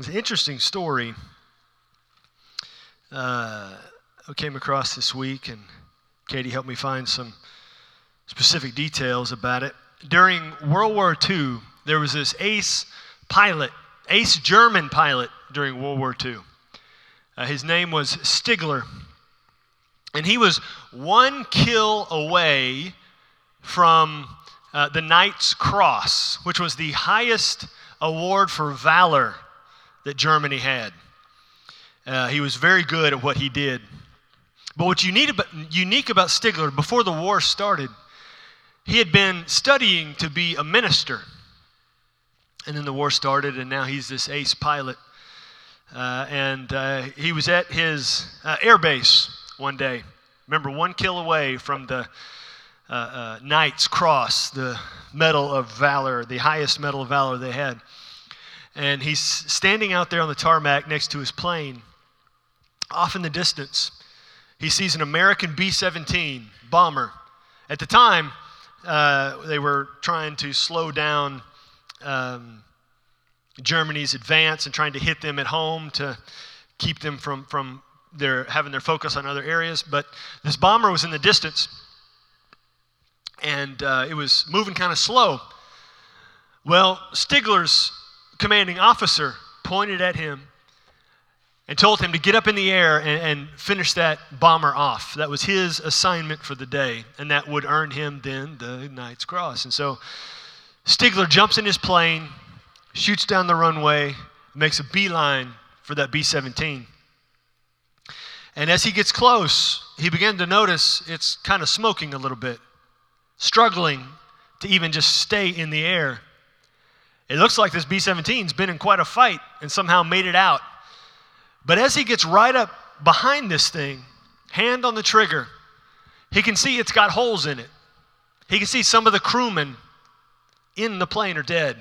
It's an interesting story uh, I came across this week, and Katie helped me find some specific details about it. During World War II, there was this ace pilot, ace German pilot during World War II. Uh, his name was Stigler. And he was one kill away from uh, the Knight's Cross, which was the highest award for valor that Germany had. Uh, he was very good at what he did. But what's unique about, unique about Stigler, before the war started, he had been studying to be a minister. And then the war started, and now he's this ace pilot. Uh, and uh, he was at his uh, air base one day. Remember, one kill away from the uh, uh, Knight's Cross, the Medal of Valor, the highest Medal of Valor they had. And he's standing out there on the tarmac next to his plane. Off in the distance, he sees an American B 17 bomber. At the time, uh, they were trying to slow down um, Germany's advance and trying to hit them at home to keep them from, from their, having their focus on other areas. But this bomber was in the distance and uh, it was moving kind of slow. Well, Stigler's commanding officer pointed at him and told him to get up in the air and, and, finish that bomber off. That was his assignment for the day, and that would earn him then the Knight's Cross. And so Stigler jumps in his plane, shoots down the runway, makes a beeline for that B 17. And as he gets close, he began to notice it's kind of smoking a little bit, struggling to even just stay in the air. It looks like this B 17's been in quite a fight and somehow made it out. But as he gets right up behind this thing, hand on the trigger, he can see it's got holes in it. He can see some of the crewmen in the plane are dead.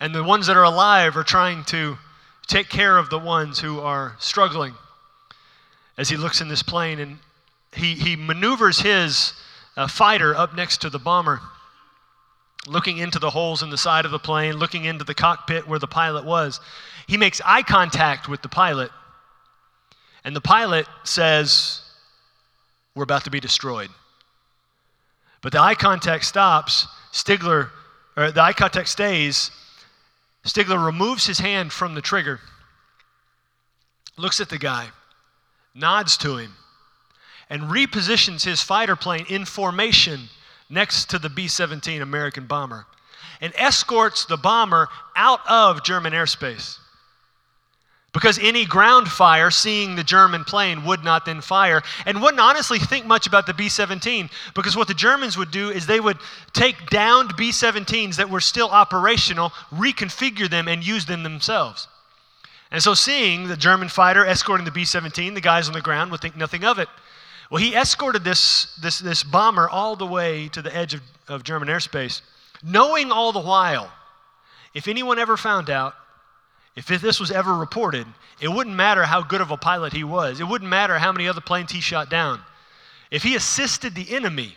And the ones that are alive are trying to take care of the ones who are struggling. As he looks in this plane and he, he maneuvers his uh, fighter up next to the bomber, looking into the holes in the side of the plane, looking into the cockpit where the pilot was. He makes eye contact with the pilot, and the pilot says, We're about to be destroyed. But the eye contact stops. Stigler, or the eye contact stays. Stigler removes his hand from the trigger, looks at the guy, nods to him, and repositions his fighter plane in formation next to the B 17 American bomber and escorts the bomber out of German airspace. Because any ground fire seeing the German plane would not then fire and wouldn't honestly think much about the B 17. Because what the Germans would do is they would take downed B 17s that were still operational, reconfigure them, and use them themselves. And so, seeing the German fighter escorting the B 17, the guys on the ground would think nothing of it. Well, he escorted this, this, this bomber all the way to the edge of, of German airspace, knowing all the while, if anyone ever found out, if this was ever reported, it wouldn't matter how good of a pilot he was. It wouldn't matter how many other planes he shot down. If he assisted the enemy,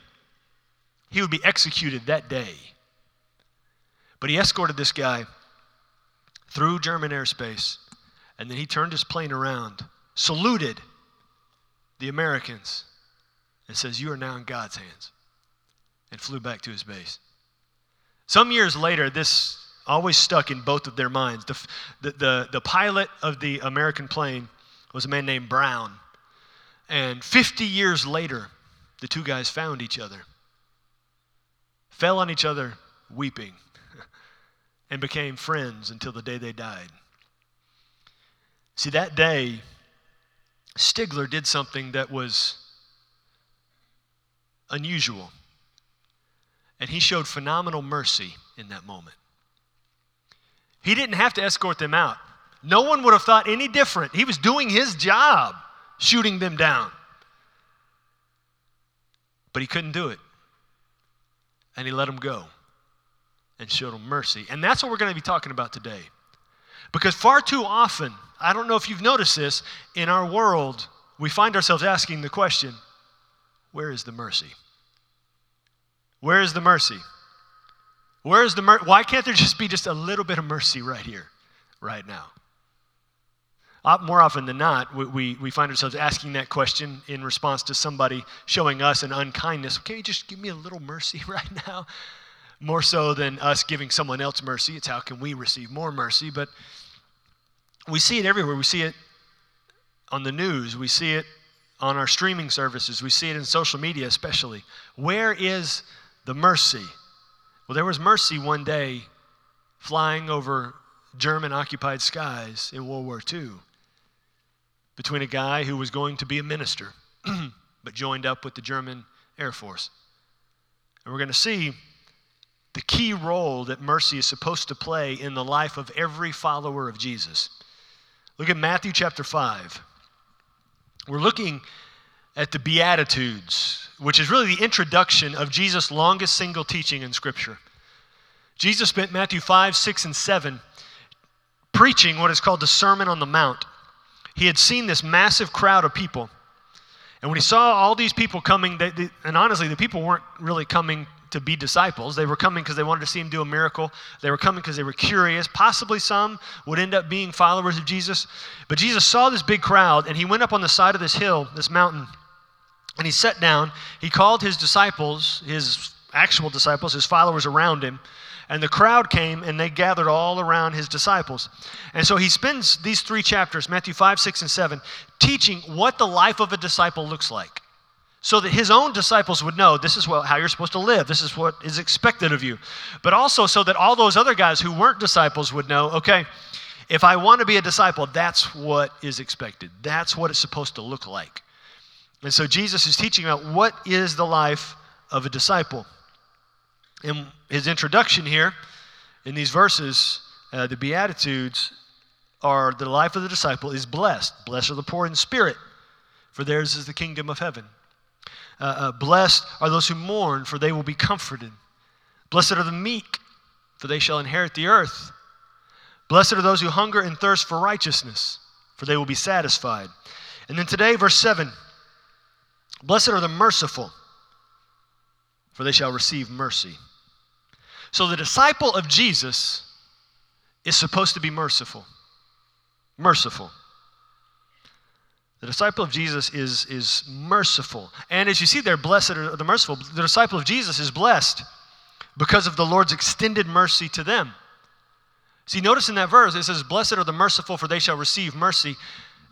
he would be executed that day. But he escorted this guy through German airspace, and then he turned his plane around, saluted the Americans, and says, You are now in God's hands, and flew back to his base. Some years later, this always stuck in both of their minds. The, the, the, the, pilot of the American plane was a man named Brown. And 50 years later, the two guys found each other, fell on each other weeping, and became friends until the day they died. See, that day, Stigler did something that was unusual. And he showed phenomenal mercy in that moment. He didn't have to escort them out. No one would have thought any different. He was doing his job, shooting them down. But he couldn't do it. And he let them go and showed them mercy. And that's what we're going to be talking about today. Because far too often, I don't know if you've noticed this, in our world, we find ourselves asking the question where is the mercy? Where is the mercy? Where's the mer- Why can't there just be just a little bit of mercy right here, right now? Uh, more often than not, we, we find ourselves asking that question in response to somebody showing us an unkindness. Can you just give me a little mercy right now? More so than us giving someone else mercy. It's how can we receive more mercy? But we see it everywhere. We see it on the news, we see it on our streaming services, we see it in social media, especially. Where is the mercy? Well, there was mercy one day flying over German occupied skies in World War II between a guy who was going to be a minister but joined up with the German Air Force. And we're going to see the key role that mercy is supposed to play in the life of every follower of Jesus. Look at Matthew chapter 5. We're looking at the Beatitudes, which is really the introduction of Jesus' longest single teaching in Scripture. Jesus spent Matthew 5, 6, and 7 preaching what is called the Sermon on the Mount. He had seen this massive crowd of people. And when he saw all these people coming, they, they, and honestly, the people weren't really coming to be disciples. They were coming because they wanted to see him do a miracle. They were coming because they were curious. Possibly some would end up being followers of Jesus. But Jesus saw this big crowd, and he went up on the side of this hill, this mountain, and he sat down. He called his disciples, his actual disciples, his followers around him. And the crowd came and they gathered all around his disciples. And so he spends these three chapters, Matthew 5, 6, and 7, teaching what the life of a disciple looks like. So that his own disciples would know this is what, how you're supposed to live, this is what is expected of you. But also so that all those other guys who weren't disciples would know okay, if I want to be a disciple, that's what is expected. That's what it's supposed to look like. And so Jesus is teaching about what is the life of a disciple in his introduction here, in these verses, uh, the Beatitudes are the life of the disciple is blessed. Blessed are the poor in spirit, for theirs is the kingdom of heaven. Uh, uh, blessed are those who mourn, for they will be comforted. Blessed are the meek, for they shall inherit the earth. Blessed are those who hunger and thirst for righteousness, for they will be satisfied. And then today, verse 7 Blessed are the merciful, for they shall receive mercy. So the disciple of Jesus is supposed to be merciful. Merciful. The disciple of Jesus is, is merciful. And as you see there, blessed are the merciful. The disciple of Jesus is blessed because of the Lord's extended mercy to them. See, notice in that verse, it says, Blessed are the merciful, for they shall receive mercy.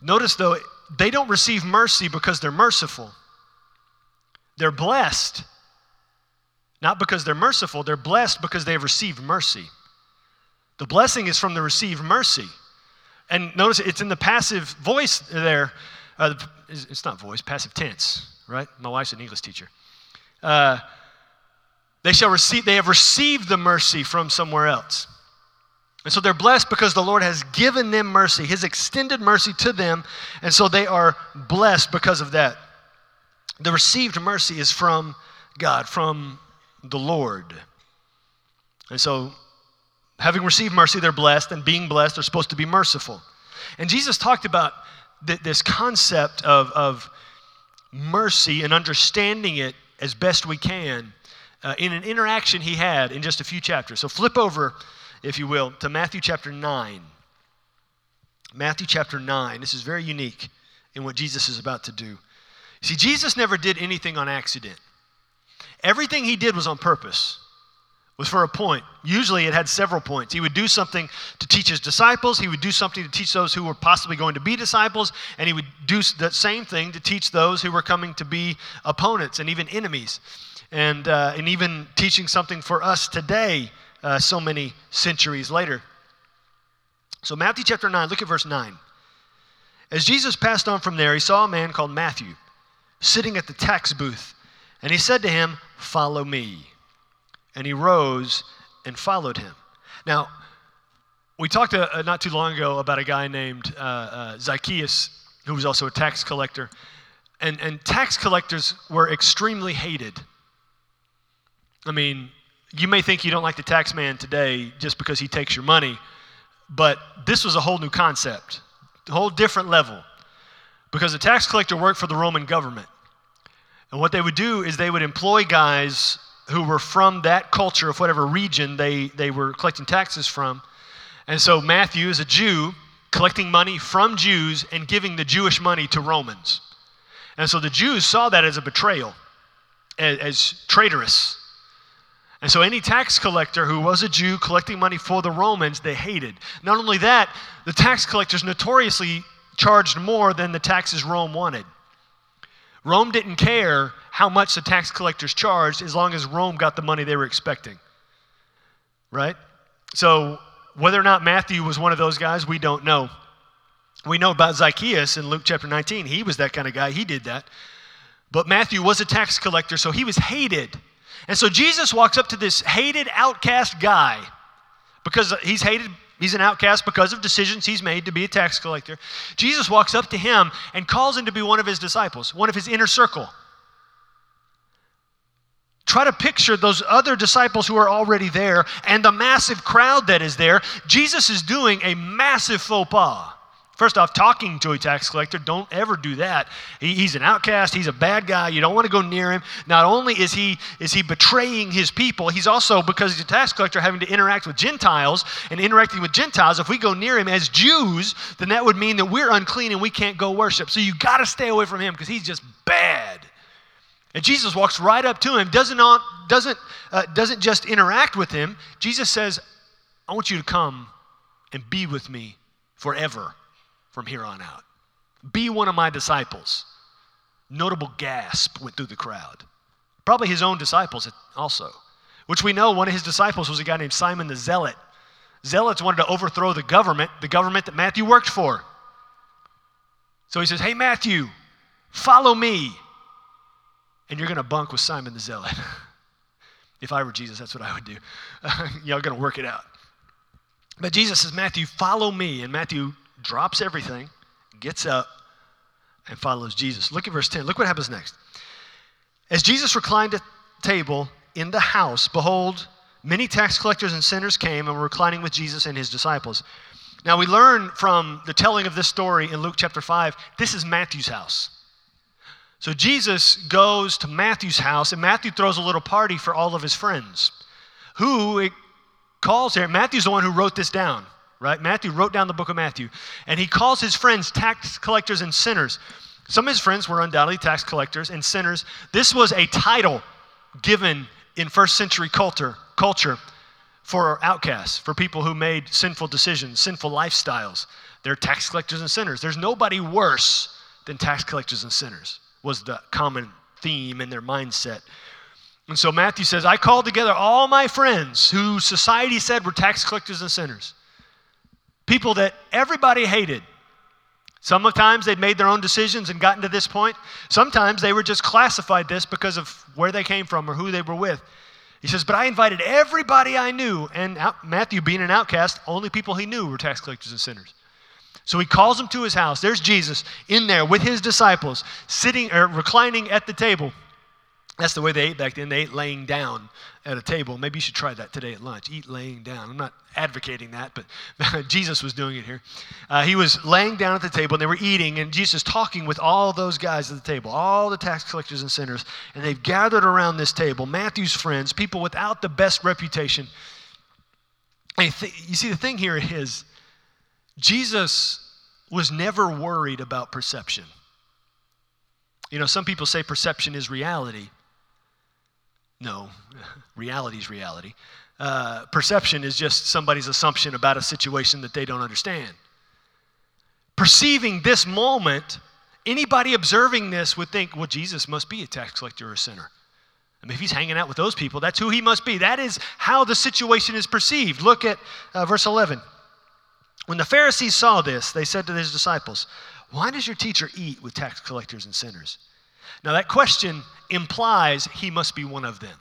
Notice, though, they don't receive mercy because they're merciful. They're blessed not because they're merciful, they're blessed because they have received mercy. The blessing is from the received mercy. And notice it's in the passive voice there. Uh, it's not voice, passive tense, right? My wife's an English teacher. Uh, they shall receive, they have received the mercy from somewhere else. And so they're blessed because the Lord has given them mercy, His extended mercy to them, and so they are blessed because of that. The received mercy is from God, from the Lord. And so, having received mercy, they're blessed, and being blessed, they're supposed to be merciful. And Jesus talked about th- this concept of, of mercy and understanding it as best we can uh, in an interaction he had in just a few chapters. So, flip over, if you will, to Matthew chapter 9. Matthew chapter 9. This is very unique in what Jesus is about to do. See, Jesus never did anything on accident. Everything he did was on purpose, was for a point. Usually it had several points. He would do something to teach his disciples, he would do something to teach those who were possibly going to be disciples, and he would do the same thing to teach those who were coming to be opponents and even enemies. And, uh, and even teaching something for us today, uh, so many centuries later. So, Matthew chapter 9, look at verse 9. As Jesus passed on from there, he saw a man called Matthew sitting at the tax booth and he said to him, Follow me. And he rose and followed him. Now, we talked uh, not too long ago about a guy named uh, uh, Zacchaeus, who was also a tax collector. And, and tax collectors were extremely hated. I mean, you may think you don't like the tax man today just because he takes your money, but this was a whole new concept, a whole different level. Because the tax collector worked for the Roman government. And what they would do is they would employ guys who were from that culture of whatever region they, they were collecting taxes from. And so Matthew is a Jew, collecting money from Jews and giving the Jewish money to Romans. And so the Jews saw that as a betrayal, as, as traitorous. And so any tax collector who was a Jew collecting money for the Romans, they hated. Not only that, the tax collectors notoriously charged more than the taxes Rome wanted. Rome didn't care how much the tax collectors charged as long as Rome got the money they were expecting. Right? So, whether or not Matthew was one of those guys, we don't know. We know about Zacchaeus in Luke chapter 19. He was that kind of guy, he did that. But Matthew was a tax collector, so he was hated. And so Jesus walks up to this hated, outcast guy because he's hated He's an outcast because of decisions he's made to be a tax collector. Jesus walks up to him and calls him to be one of his disciples, one of his inner circle. Try to picture those other disciples who are already there and the massive crowd that is there. Jesus is doing a massive faux pas. First off, talking to a tax collector, don't ever do that. He, he's an outcast, he's a bad guy, you don't want to go near him. Not only is he, is he betraying his people, he's also, because he's a tax collector, having to interact with Gentiles. And interacting with Gentiles, if we go near him as Jews, then that would mean that we're unclean and we can't go worship. So you got to stay away from him because he's just bad. And Jesus walks right up to him, doesn't, doesn't, uh, doesn't just interact with him. Jesus says, I want you to come and be with me forever from here on out. Be one of my disciples. Notable gasp went through the crowd. Probably his own disciples also, which we know one of his disciples was a guy named Simon the Zealot. Zealots wanted to overthrow the government, the government that Matthew worked for. So he says, Hey, Matthew, follow me. And you're going to bunk with Simon the Zealot. if I were Jesus, that's what I would do. Y'all going to work it out. But Jesus says, Matthew, follow me. And Matthew drops everything, gets up, and follows Jesus. Look at verse 10. Look what happens next. As Jesus reclined at table in the house, behold, many tax collectors and sinners came and were reclining with Jesus and his disciples. Now we learn from the telling of this story in Luke chapter 5, this is Matthew's house. So Jesus goes to Matthew's house, and Matthew throws a little party for all of his friends. Who it calls here, Matthew's the one who wrote this down right? Matthew wrote down the book of Matthew, and he calls his friends tax collectors and sinners. Some of his friends were undoubtedly tax collectors and sinners. This was a title given in first century culture, culture for outcasts, for people who made sinful decisions, sinful lifestyles. They're tax collectors and sinners. There's nobody worse than tax collectors and sinners, was the common theme in their mindset. And so Matthew says, I called together all my friends who society said were tax collectors and sinners. People that everybody hated. Sometimes they'd made their own decisions and gotten to this point. Sometimes they were just classified this because of where they came from or who they were with. He says, But I invited everybody I knew, and Matthew, being an outcast, only people he knew were tax collectors and sinners. So he calls them to his house. There's Jesus in there with his disciples, sitting or reclining at the table. That's the way they ate back then. They ate laying down at a table. Maybe you should try that today at lunch. Eat laying down. I'm not advocating that, but Jesus was doing it here. Uh, he was laying down at the table and they were eating, and Jesus talking with all those guys at the table, all the tax collectors and sinners, and they've gathered around this table. Matthew's friends, people without the best reputation. And you see, the thing here is Jesus was never worried about perception. You know, some people say perception is reality. No, reality is reality. Uh, perception is just somebody's assumption about a situation that they don't understand. Perceiving this moment, anybody observing this would think, well, Jesus must be a tax collector or a sinner. I mean, if he's hanging out with those people, that's who he must be. That is how the situation is perceived. Look at uh, verse 11. When the Pharisees saw this, they said to his disciples, Why does your teacher eat with tax collectors and sinners? Now, that question implies he must be one of them.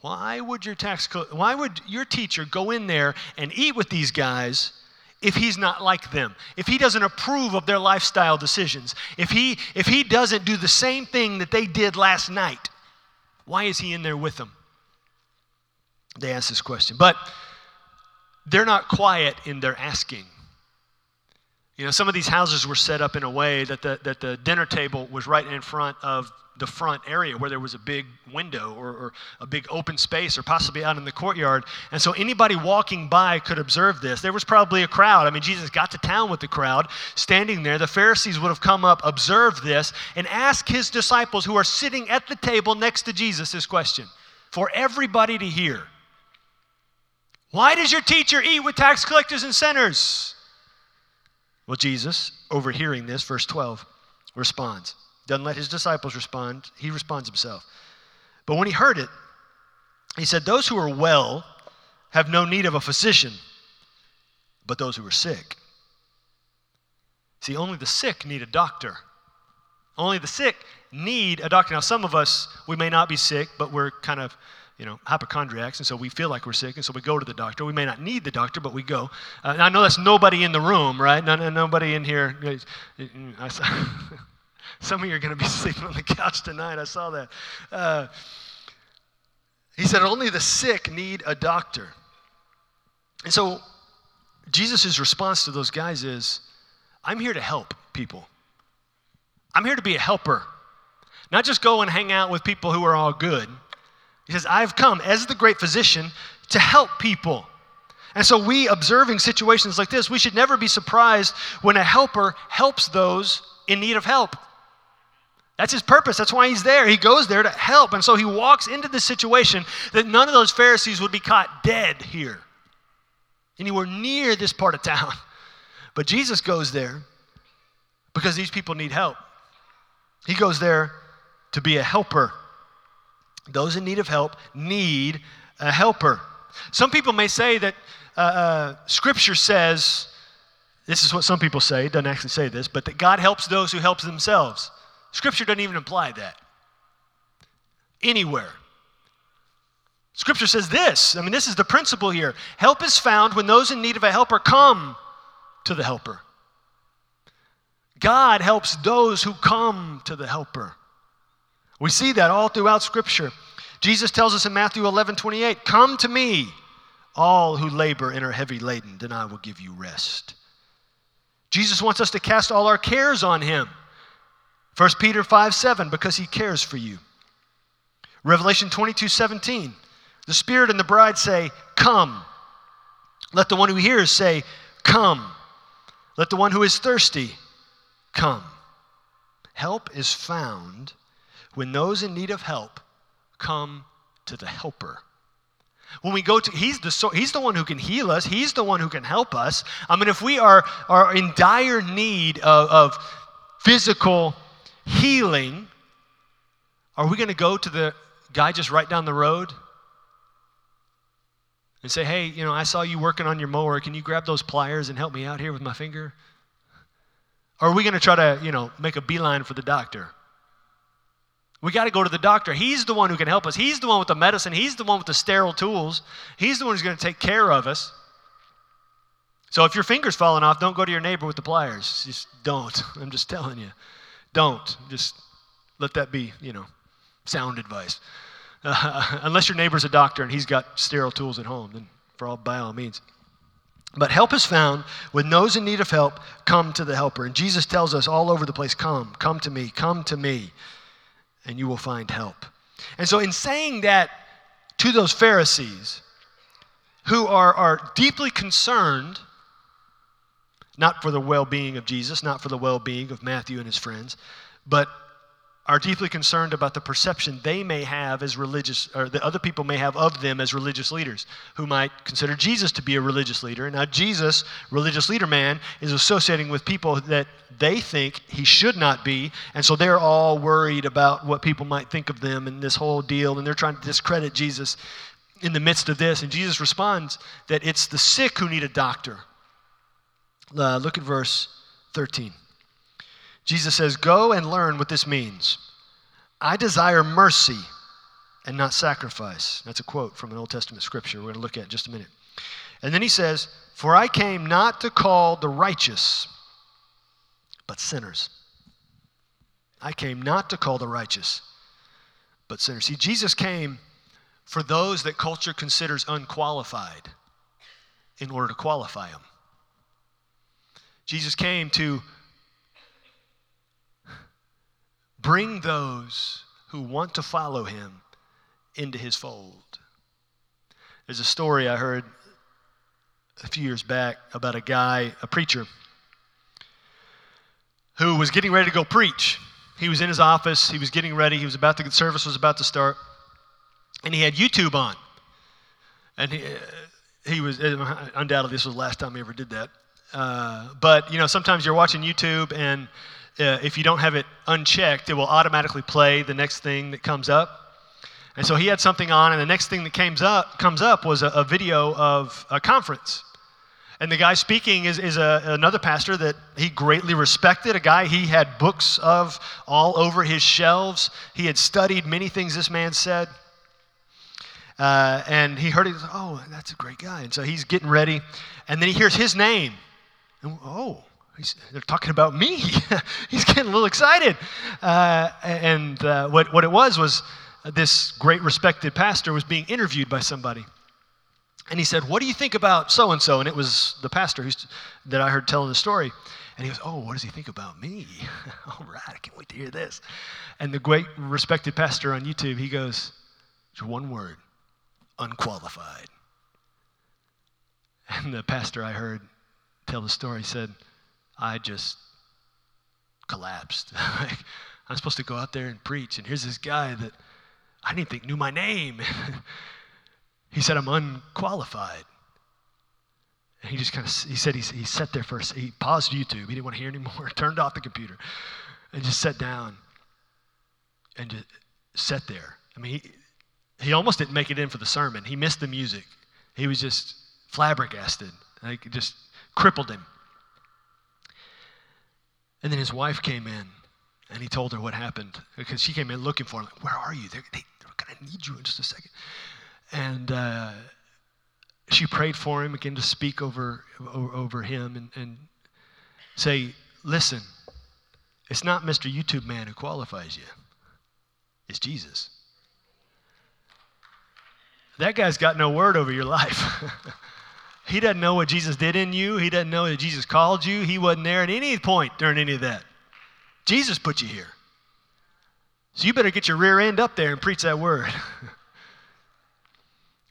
Why would your tax co- why would your teacher go in there and eat with these guys if he's not like them? If he doesn't approve of their lifestyle decisions? If he if he doesn't do the same thing that they did last night? Why is he in there with them? They ask this question. But they're not quiet in their asking. You know, some of these houses were set up in a way that the, that the dinner table was right in front of the front area where there was a big window or, or, a big open space or possibly out in the courtyard. And so anybody walking by could observe this. There was probably a crowd. I mean, Jesus got to town with the crowd standing there. The Pharisees would have come up, observed this, and asked his disciples who are sitting at the table next to Jesus this question for everybody to hear. Why does your teacher eat with tax collectors and sinners? Well, Jesus, overhearing this, verse 12, responds. Doesn't let his disciples respond, he responds himself. But when he heard it, he said, Those who are well have no need of a physician, but those who are sick. See, only the sick need a doctor. Only the sick need a doctor. Now, some of us, we may not be sick, but we're kind of you know, hypochondriacs, and so we feel like we're sick, and so we go to the doctor. We may not need the doctor, but we go. Uh, I know that's nobody in the room, right? No, no, nobody in here. Some of you are going to be sleeping on the couch tonight. I saw that. Uh, he said, Only the sick need a doctor. And so Jesus' response to those guys is, I'm here to help people. I'm here to be a helper. Not just go and hang out with people who are all good. He says, I've come as the great physician to help people. And so, we observing situations like this, we should never be surprised when a helper helps those in need of help. That's his purpose. That's why he's there. He goes there to help. And so he walks into this situation that none of those Pharisees would be caught dead here, anywhere near this part of town. But Jesus goes there because these people need help. He goes there to be a helper. Those in need of help need a helper. Some people may say that uh, uh, Scripture says, this is what some people say, it doesn't actually say this, but that God helps those who help themselves. Scripture doesn't even imply that anywhere. Scripture says this I mean, this is the principle here help is found when those in need of a helper come to the helper. God helps those who come to the helper. We see that all throughout Scripture. Jesus tells us in Matthew 11 28, Come to me, all who labor and are heavy laden, then I will give you rest. Jesus wants us to cast all our cares on him. 1 Peter 5 7, because he cares for you. Revelation 22 17, the Spirit and the bride say, Come. Let the one who hears say, Come. Let the one who is thirsty come. Help is found when those in need of help come to the helper. When we go to, he's the, he's the one who can heal us. He's the one who can help us. I mean, if we are, are in dire need of, of physical healing, are we going to go to the guy just right down the road and say, hey, you know, I saw you working on your mower. Can you grab those pliers and help me out here with my finger? Or are we going to try to, you know, make a beeline for the doctor? We got to go to the doctor. He's the one who can help us. He's the one with the medicine. He's the one with the sterile tools. He's the one who's going to take care of us. So if your finger's falling off, don't go to your neighbor with the pliers. Just don't. I'm just telling you. Don't. Just let that be, you know, sound advice. Uh, unless your neighbor's a doctor and he's got sterile tools at home, then for all by all means. But help is found when those in need of help come to the helper. And Jesus tells us all over the place, come, come to me, come to me and you will find help. And so, in saying that to those Pharisees who are, are deeply concerned, not for the well being of Jesus, not for the well being of Matthew and his friends, but are deeply concerned about the perception they may have as religious, or the other people may have of them as religious leaders, who might consider Jesus to be a religious leader. And now, Jesus, religious leader man, is associating with people that they think he should not be. And so they're all worried about what people might think of them and this whole deal. And they're trying to discredit Jesus in the midst of this. And Jesus responds that it's the sick who need a doctor. Uh, look at verse 13. Jesus says, Go and learn what this means. I desire mercy and not sacrifice. That's a quote from an Old Testament scripture we're going to look at in just a minute. And then he says, For I came not to call the righteous, but sinners. I came not to call the righteous, but sinners. See, Jesus came for those that culture considers unqualified in order to qualify them. Jesus came to bring those who want to follow him into his fold. There's a story I heard a few years back about a guy, a preacher, who was getting ready to go preach. He was in his office, he was getting ready, he was about to, the service was about to start, and he had YouTube on. And he, he was, undoubtedly, this was the last time he ever did that. Uh, but, you know, sometimes you're watching YouTube and uh, if you don't have it unchecked, it will automatically play the next thing that comes up. And so he had something on, and the next thing that comes up, comes up was a, a video of a conference. And the guy speaking is, is a, another pastor that he greatly respected, a guy he had books of all over his shelves. He had studied many things this man said. Uh, and he heard it, oh, that's a great guy. And so he's getting ready. And then he hears his name. And, oh, they're talking about me. he's getting a little excited. Uh, and uh, what, what it was was this great respected pastor was being interviewed by somebody. And he said, What do you think about so and so? And it was the pastor that I heard telling the story. And he goes, Oh, what does he think about me? All right, I can't wait to hear this. And the great respected pastor on YouTube, he goes, It's one word unqualified. And the pastor I heard tell the story said, I just collapsed. I'm supposed to go out there and preach, and here's this guy that I didn't think knew my name. He said, I'm unqualified. And he just kind of, he said he, he sat there first. He paused YouTube. He didn't want to hear anymore. Turned off the computer and just sat down and just sat there. I mean, he, he almost didn't make it in for the sermon. He missed the music. He was just flabbergasted. Like it just crippled him. And then his wife came in and he told her what happened because she came in looking for him. Like, Where are you? They're, they, are going to need you in just a second. And uh, she prayed for him, began to speak over, over, over him and, and say, Listen, it's not Mr. YouTube man who qualifies you, it's Jesus. That guy's got no word over your life. he doesn't know what Jesus did in you. He doesn't know that Jesus called you. He wasn't there at any point during any of that. Jesus put you here. So you better get your rear end up there and preach that word.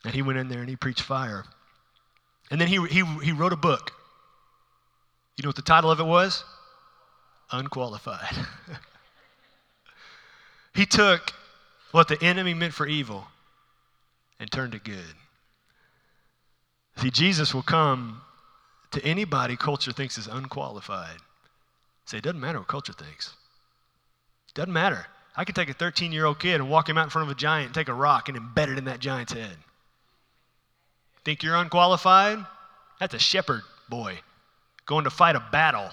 And he went in there and he preached fire. And then he, he, he wrote a book. You know what the title of it was? Unqualified. he took what the enemy meant for evil and turned it good. See, Jesus will come to anybody culture thinks is unqualified. Say, it doesn't matter what culture thinks. Doesn't matter. I could take a 13 year old kid and walk him out in front of a giant and take a rock and embed it in that giant's head. Think you're unqualified? That's a shepherd boy going to fight a battle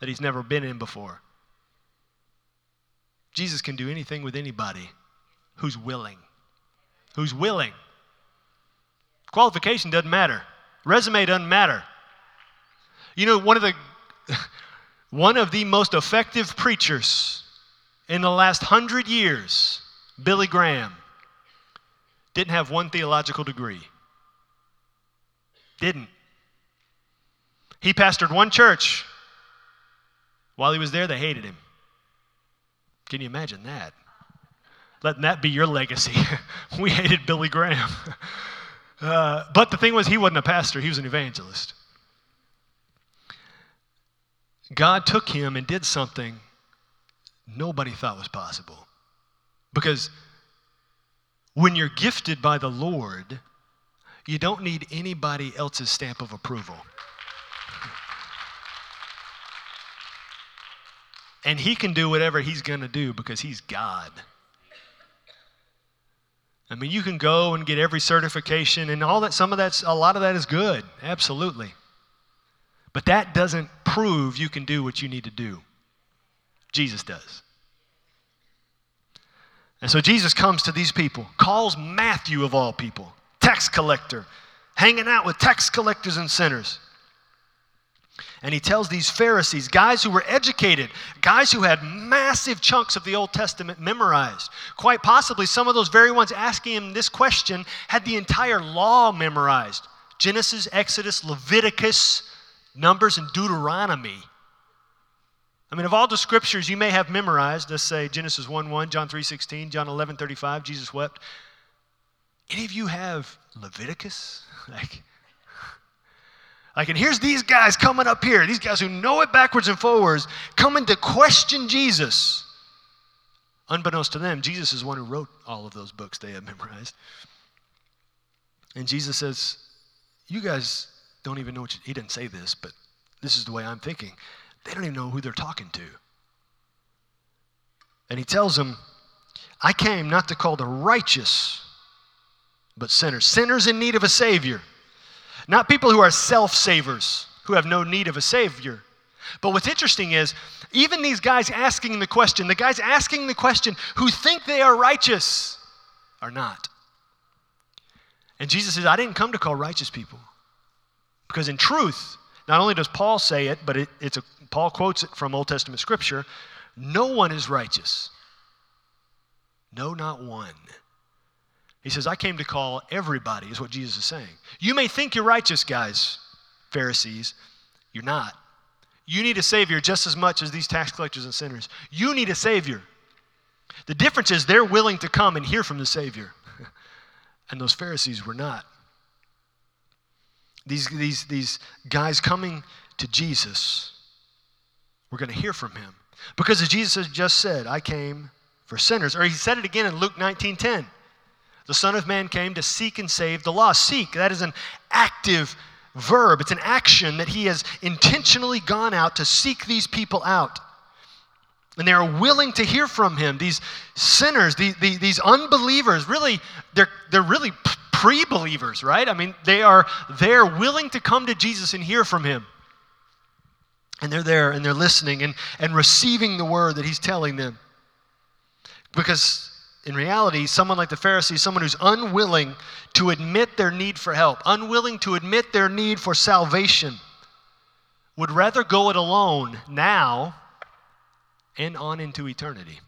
that he's never been in before. Jesus can do anything with anybody who's willing. Who's willing. Qualification doesn't matter. Resume doesn't matter. You know, one of the one of the most effective preachers in the last hundred years, Billy Graham, didn't have one theological degree. Didn't. He pastored one church. While he was there, they hated him. Can you imagine that? Letting that be your legacy. we hated Billy Graham. Uh, but the thing was, he wasn't a pastor, he was an evangelist. God took him and did something nobody thought was possible. Because when you're gifted by the Lord, you don't need anybody else's stamp of approval. And he can do whatever he's going to do because he's God. I mean, you can go and get every certification and all that. Some of that's, a lot of that is good, absolutely. But that doesn't prove you can do what you need to do. Jesus does. And so Jesus comes to these people, calls Matthew of all people, tax collector, hanging out with tax collectors and sinners. And he tells these Pharisees, guys who were educated, guys who had massive chunks of the Old Testament memorized. Quite possibly, some of those very ones asking him this question had the entire law memorized Genesis, Exodus, Leviticus, Numbers, and Deuteronomy. I mean, of all the scriptures you may have memorized, let's say Genesis 1 1, John 3 16, John 11 35, Jesus wept. Any of you have Leviticus? Like, like, and here's these guys coming up here, these guys who know it backwards and forwards, coming to question Jesus. Unbeknownst to them, Jesus is one who wrote all of those books they have memorized. And Jesus says, You guys don't even know what you, he didn't say this, but this is the way I'm thinking. They don't even know who they're talking to. And he tells them, I came not to call the righteous, but sinners. Sinners in need of a Savior. Not people who are self savers, who have no need of a Savior. But what's interesting is, even these guys asking the question, the guys asking the question who think they are righteous are not. And Jesus says, I didn't come to call righteous people. Because in truth, not only does Paul say it, but it, it's a, Paul quotes it from Old Testament scripture no one is righteous. No, not one. He says, I came to call everybody, is what Jesus is saying. You may think you're righteous, guys, Pharisees. You're not. You need a Savior just as much as these tax collectors and sinners. You need a Savior. The difference is they're willing to come and hear from the Savior, and those Pharisees were not. These, these, these guys coming to Jesus, we're going to hear from him. Because as Jesus has just said, I came for sinners. Or he said it again in Luke 19 10. The Son of Man came to seek and save the lost. Seek, that is an active verb, it's an action that he has intentionally gone out to seek these people out. And they are willing to hear from him. These sinners, these, these unbelievers, really, they're, they're really pre believers, right? I mean, they are they're willing to come to Jesus and hear from him. And they're there and they're listening and, and receiving the word that he's telling them. Because in reality, someone like the Pharisees, someone who's unwilling to admit their need for help, unwilling to admit their need for salvation, would rather go it alone now and on into eternity.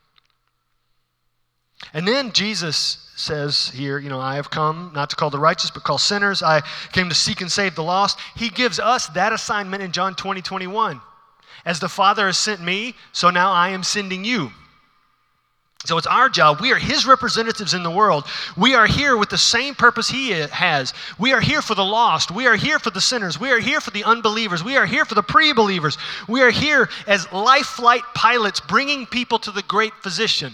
And then Jesus says here, you know, I have come not to call the righteous, but call sinners. I came to seek and save the lost. He gives us that assignment in John 20, 21. As the Father has sent me, so now I am sending you. So it's our job. We are His representatives in the world. We are here with the same purpose He has. We are here for the lost. We are here for the sinners. We are here for the unbelievers. We are here for the pre believers. We are here as life flight pilots bringing people to the great physician.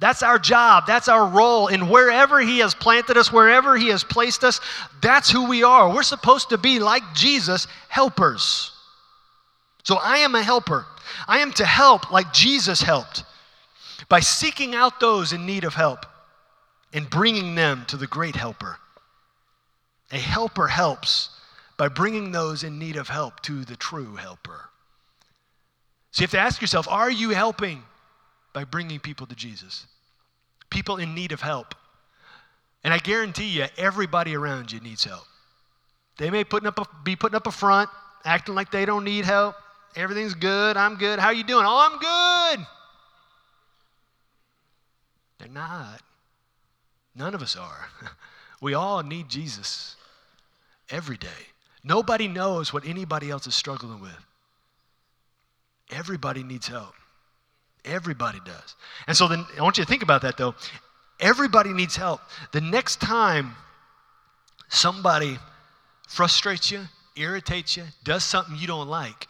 That's our job. That's our role. And wherever He has planted us, wherever He has placed us, that's who we are. We're supposed to be, like Jesus, helpers. So I am a helper. I am to help like Jesus helped by seeking out those in need of help and bringing them to the great helper. A helper helps by bringing those in need of help to the true helper. So you have to ask yourself are you helping by bringing people to Jesus? People in need of help. And I guarantee you, everybody around you needs help. They may putting up a, be putting up a front, acting like they don't need help. Everything's good. I'm good. How are you doing? Oh, I'm good. They're not. None of us are. We all need Jesus every day. Nobody knows what anybody else is struggling with. Everybody needs help. Everybody does. And so then I want you to think about that though. Everybody needs help. The next time somebody frustrates you, irritates you, does something you don't like,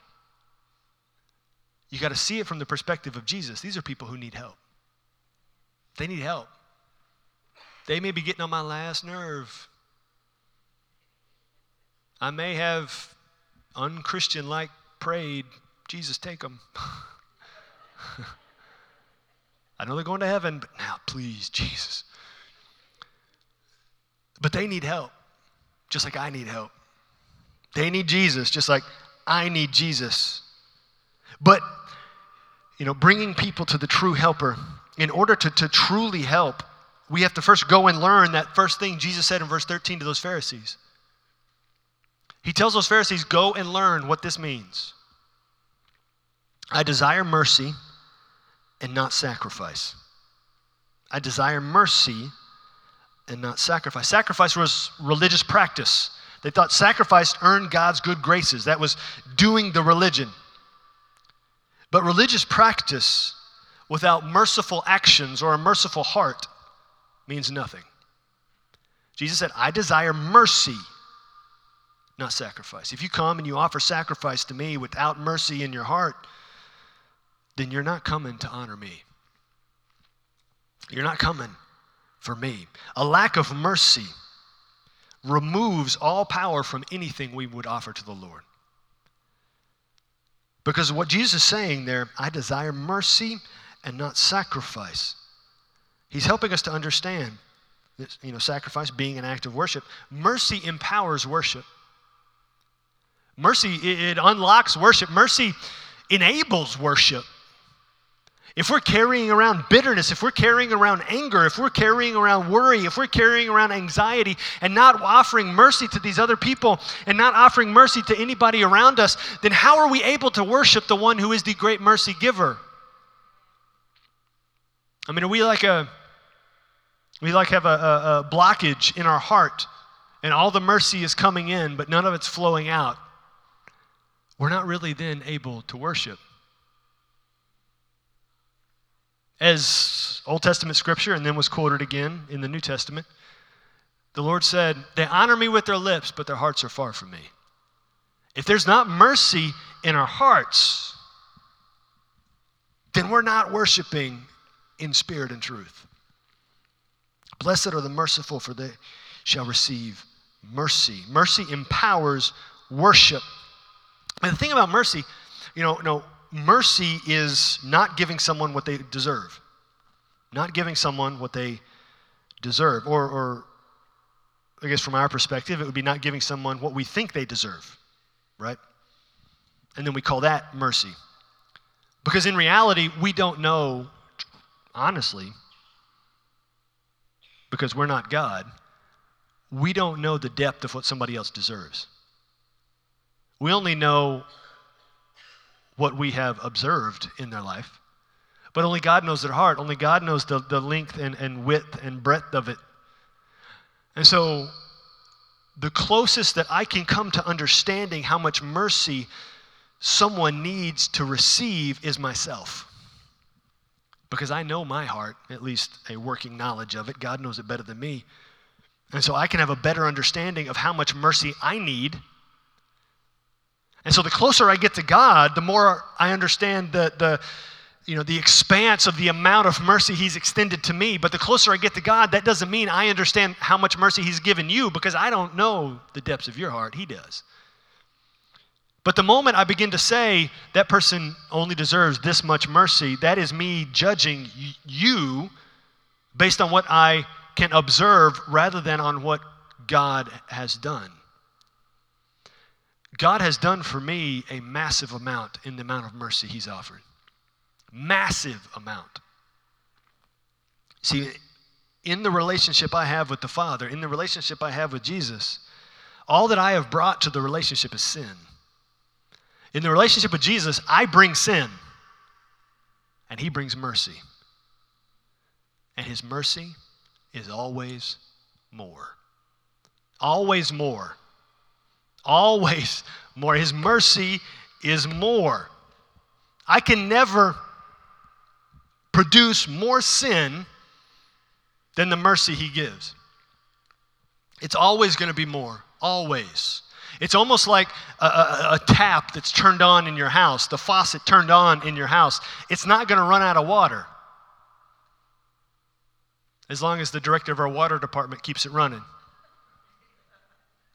you got to see it from the perspective of Jesus. These are people who need help. They need help. They may be getting on my last nerve. I may have unchristian like prayed, Jesus, take them. I know they're going to heaven, but now, please, Jesus. But they need help, just like I need help. They need Jesus, just like I need Jesus. But, you know, bringing people to the true helper in order to, to truly help, we have to first go and learn that first thing Jesus said in verse 13 to those Pharisees. He tells those Pharisees, Go and learn what this means. I desire mercy and not sacrifice. I desire mercy and not sacrifice. Sacrifice was religious practice. They thought sacrifice earned God's good graces. That was doing the religion. But religious practice without merciful actions or a merciful heart means nothing. Jesus said, I desire mercy, not sacrifice. If you come and you offer sacrifice to me without mercy in your heart, then you're not coming to honor me. You're not coming for me. A lack of mercy removes all power from anything we would offer to the Lord. Because what Jesus is saying there, I desire mercy and not sacrifice. He's helping us to understand this, you know, sacrifice being an act of worship. Mercy empowers worship. Mercy, it, it unlocks worship. Mercy enables worship. If we're carrying around bitterness, if we're carrying around anger, if we're carrying around worry, if we're carrying around anxiety and not offering mercy to these other people and not offering mercy to anybody around us, then how are we able to worship the one who is the great mercy giver? I mean, are we like a we like have a, a, a blockage in our heart and all the mercy is coming in, but none of it's flowing out? We're not really then able to worship. as Old Testament scripture and then was quoted again in the New Testament, the Lord said, They honor me with their lips, but their hearts are far from me. If there's not mercy in our hearts, then we're not worshiping in spirit and truth. Blessed are the merciful, for they shall receive mercy. Mercy empowers worship. And the thing about mercy, you know, no, mercy is not giving someone what they deserve, not giving someone what they deserve. Or, or, I guess from our perspective, it would be not giving someone what we think they deserve, right? And then we call that mercy. Because in reality, we don't know, honestly, because we're not God, we don't know the depth of what somebody else deserves. We only know what we have observed in their life. But only God knows their heart. Only God knows the, the length and, and width and breadth of it. And so, the closest that I can come to understanding how much mercy someone needs to receive is myself. Because I know my heart, at least a working knowledge of it. God knows it better than me. And so I can have a better understanding of how much mercy I need and so the closer I get to God, the more I understand the, the, you know, the expanse of the amount of mercy He's extended to me. But the closer I get to God, that doesn't mean I understand how much mercy He's given you because I don't know the depths of your heart. He does. But the moment I begin to say that person only deserves this much mercy, that is me judging you based on what I can observe rather than on what God has done. God has done for me a massive amount in the amount of mercy He's offered. Massive amount. See, in the relationship I have with the Father, in the relationship I have with Jesus, all that I have brought to the relationship is sin. In the relationship with Jesus, I bring sin, and He brings mercy. And His mercy is always more. Always more always more. His mercy is more. I can never produce more sin than the mercy he gives. It's always going to be more, always. It's almost like a, a, a, tap that's turned on in your house, the faucet turned on in your house. It's not going to run out of water as long as the director of our water department keeps it running.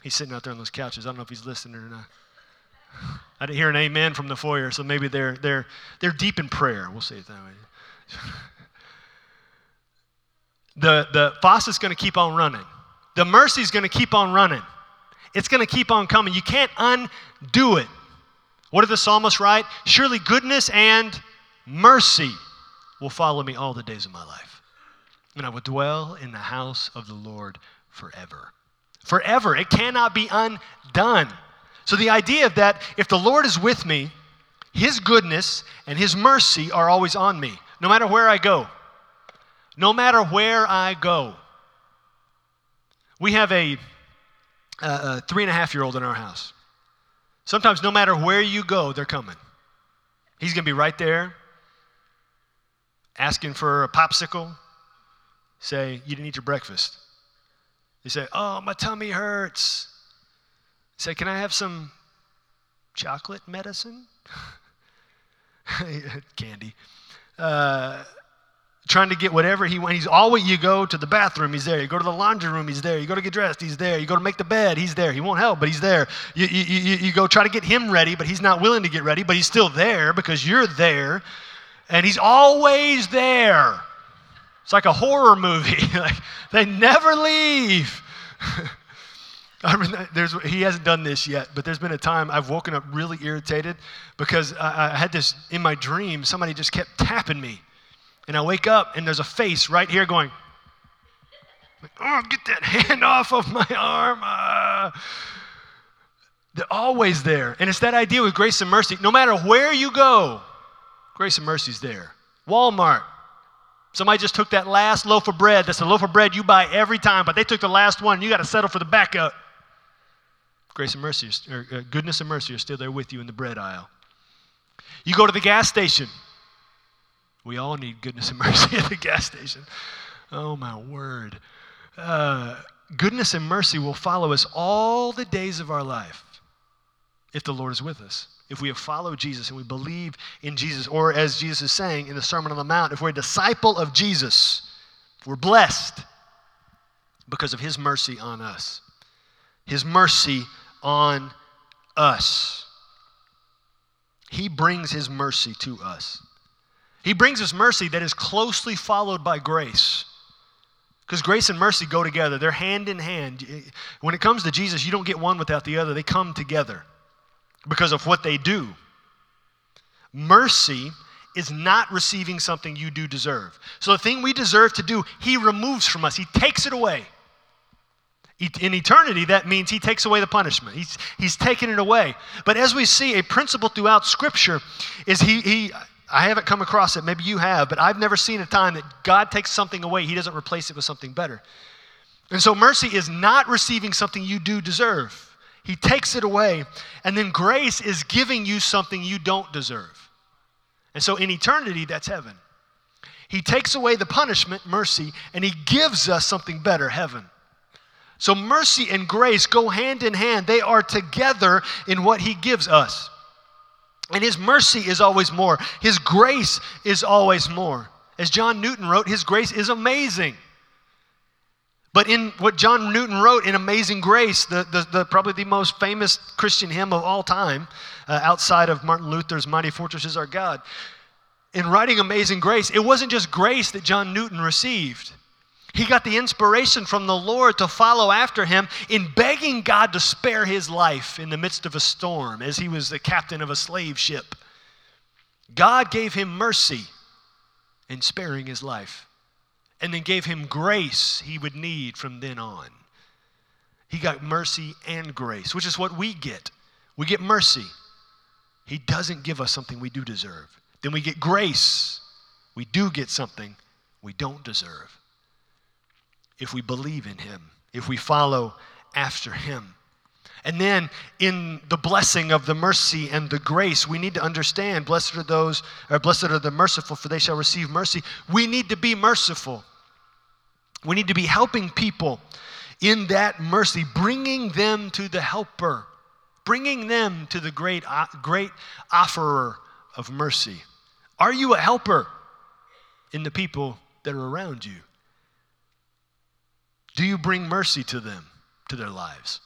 He's sitting out there on those couches. I don't know if he's listening or not. I didn't hear an amen from the foyer, so maybe they're, they're, they're deep in prayer. We'll say it that way. the, the faucet's going to keep on running. The mercy's going to keep on running. It's going to keep on coming. You can't undo it. What did the psalmist write? Surely goodness and mercy will follow me all the days of my life. And I will dwell in the house of the Lord forever forever. It cannot be undone. So the idea of that if the Lord is with me, his goodness and his mercy are always on me, no matter where I go. No matter where I go. We have a a three and a half year old in our house. Sometimes, no matter where you go, they're coming. He's going to be right there asking for a popsicle. Say, You didn't eat your breakfast. You say, Oh, my tummy hurts. Say, Can I have some chocolate medicine? Candy. Uh, trying to get whatever he wants. He's always, you go to the bathroom, he's there. You go to the laundry room, he's there. You go to get dressed, he's there. You go to make the bed, he's there. He won't help, but he's there. You, you, you, you go try to get him ready, but he's not willing to get ready, but he's still there because you're there. And he's always there. It's like a horror movie. like they never leave. I mean, there's, he hasn't done this yet, but there's been a time I've woken up really irritated because I, I had this in my dream. Somebody just kept tapping me and I wake up and there's a face right here going, Oh, get that hand off of my arm. Uh. They're always there. And it's that idea with grace and mercy. No matter where you go, grace and mercy's there. Walmart. Somebody just took that last loaf of bread. That's a loaf of bread you buy every time, but they took the last one. You got to settle for the backup. Grace and mercy, or uh, goodness and mercy are still there with you in the bread aisle. You go to the gas station. We all need goodness and mercy at the gas station. Oh, my word. Uh, goodness and mercy will follow us all the days of our life if the Lord is with us. If we have followed Jesus and we believe in Jesus, or as Jesus is saying in the Sermon on the Mount, if we're a disciple of Jesus, we're blessed because of his mercy on us. His mercy on us. He brings his mercy to us. He brings us mercy that is closely followed by grace. Because grace and mercy go together, they're hand in hand. When it comes to Jesus, you don't get one without the other, they come together because of what they do. Mercy is not receiving something you do deserve. So the thing we deserve to do, He removes from us, He takes it away. In eternity, that means He takes away the punishment. He's, he's taken it away. But as we see, a principle throughout Scripture is He, he I haven't come across it, maybe you have, but I've never seen a time that God takes something away, He doesn't replace it with something better. And so mercy is not receiving something you do deserve. He takes it away, and then grace is giving you something you don't deserve. And so in eternity, that's heaven. He takes away the punishment, mercy, and He gives us something better, heaven. So mercy and grace go hand in hand, they are together in what He gives us. And his mercy is always more. His grace is always more. As John Newton wrote, his grace is amazing. But in what John Newton wrote in Amazing Grace, the, the, the probably the most famous Christian hymn of all time, uh, outside of Martin Luther's Mighty Fortress is Our God, in writing Amazing Grace, it wasn't just grace that John Newton received. He got the inspiration from the Lord to follow after him in begging God to spare his life in the midst of a storm as he was the captain of a slave ship. God gave him mercy in sparing his life and then gave him grace he would need from then on. He got mercy and grace, which is what we get. We get mercy. He doesn't give us something we do deserve. Then we get grace. We do get something we don't deserve if we believe in him, if we follow after him. And then in the blessing of the mercy and the grace, we need to understand blessed are those, or blessed are the merciful, for they shall receive mercy. We need to be merciful. We need to be helping people in that mercy, bringing them to the helper, bringing them to the great, uh, great offerer of mercy. Are you a helper in the people that are around you? Do you bring mercy to them, to their lives?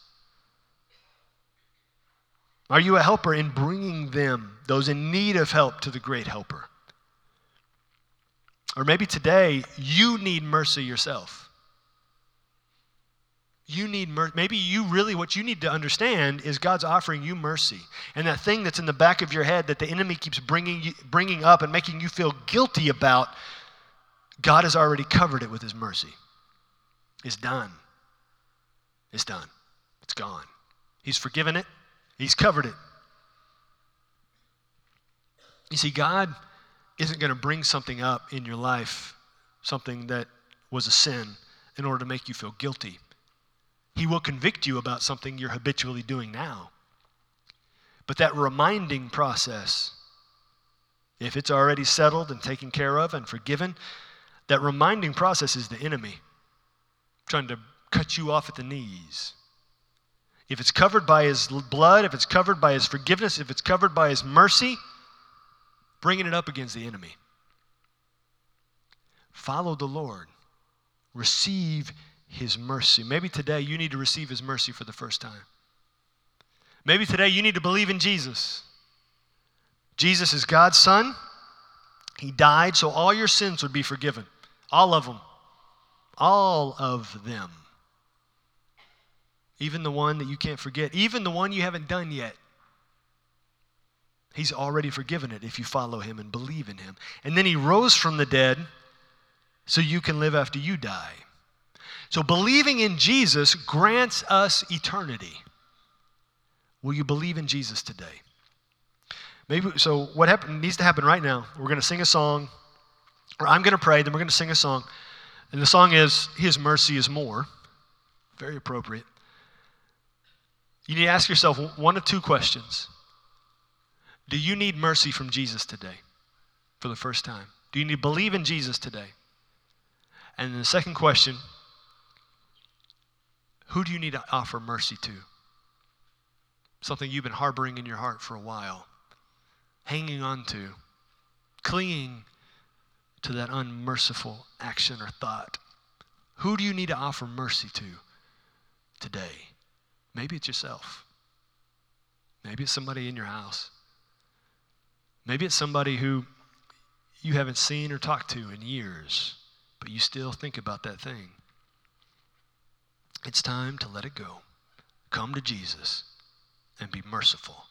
Are you a helper in bringing them, those in need of help, to the great helper? Or maybe today you need mercy yourself. You need mercy. Maybe you really, what you need to understand is God's offering you mercy. And that thing that's in the back of your head that the enemy keeps bringing, you, bringing up and making you feel guilty about, God has already covered it with his mercy. It's done. It's done. It's gone. He's forgiven it, He's covered it. You see, God isn't going to bring something up in your life, something that was a sin, in order to make you feel guilty. He will convict you about something you're habitually doing now. But that reminding process, if it's already settled and taken care of and forgiven, that reminding process is the enemy trying to cut you off at the knees. If it's covered by his blood, if it's covered by his forgiveness, if it's covered by his mercy, bringing it up against the enemy. Follow the Lord. Receive his mercy. Maybe today you need to receive his mercy for the first time. Maybe today you need to believe in Jesus. Jesus is God's Son. He died so all your sins would be forgiven. All of them. All of them. Even the one that you can't forget, even the one you haven't done yet. He's already forgiven it if you follow him and believe in him. And then he rose from the dead so you can live after you die. So believing in Jesus grants us eternity. Will you believe in Jesus today? Maybe so what happen, needs to happen right now. We're going to sing a song or I'm going to pray then we're going to sing a song. And the song is his mercy is more. Very appropriate. You need to ask yourself one of two questions. Do you need mercy from Jesus today for the first time? Do you need to believe in Jesus today? And the second question who do you need to offer mercy to? Something you've been harboring in your heart for a while, hanging on to, clinging to that unmerciful action or thought. Who do you need to offer mercy to today? Maybe it's yourself. Maybe it's somebody in your house. Maybe it's somebody who you haven't seen or talked to in years, but you still think about that thing. It's time to let it go. Come to Jesus and be merciful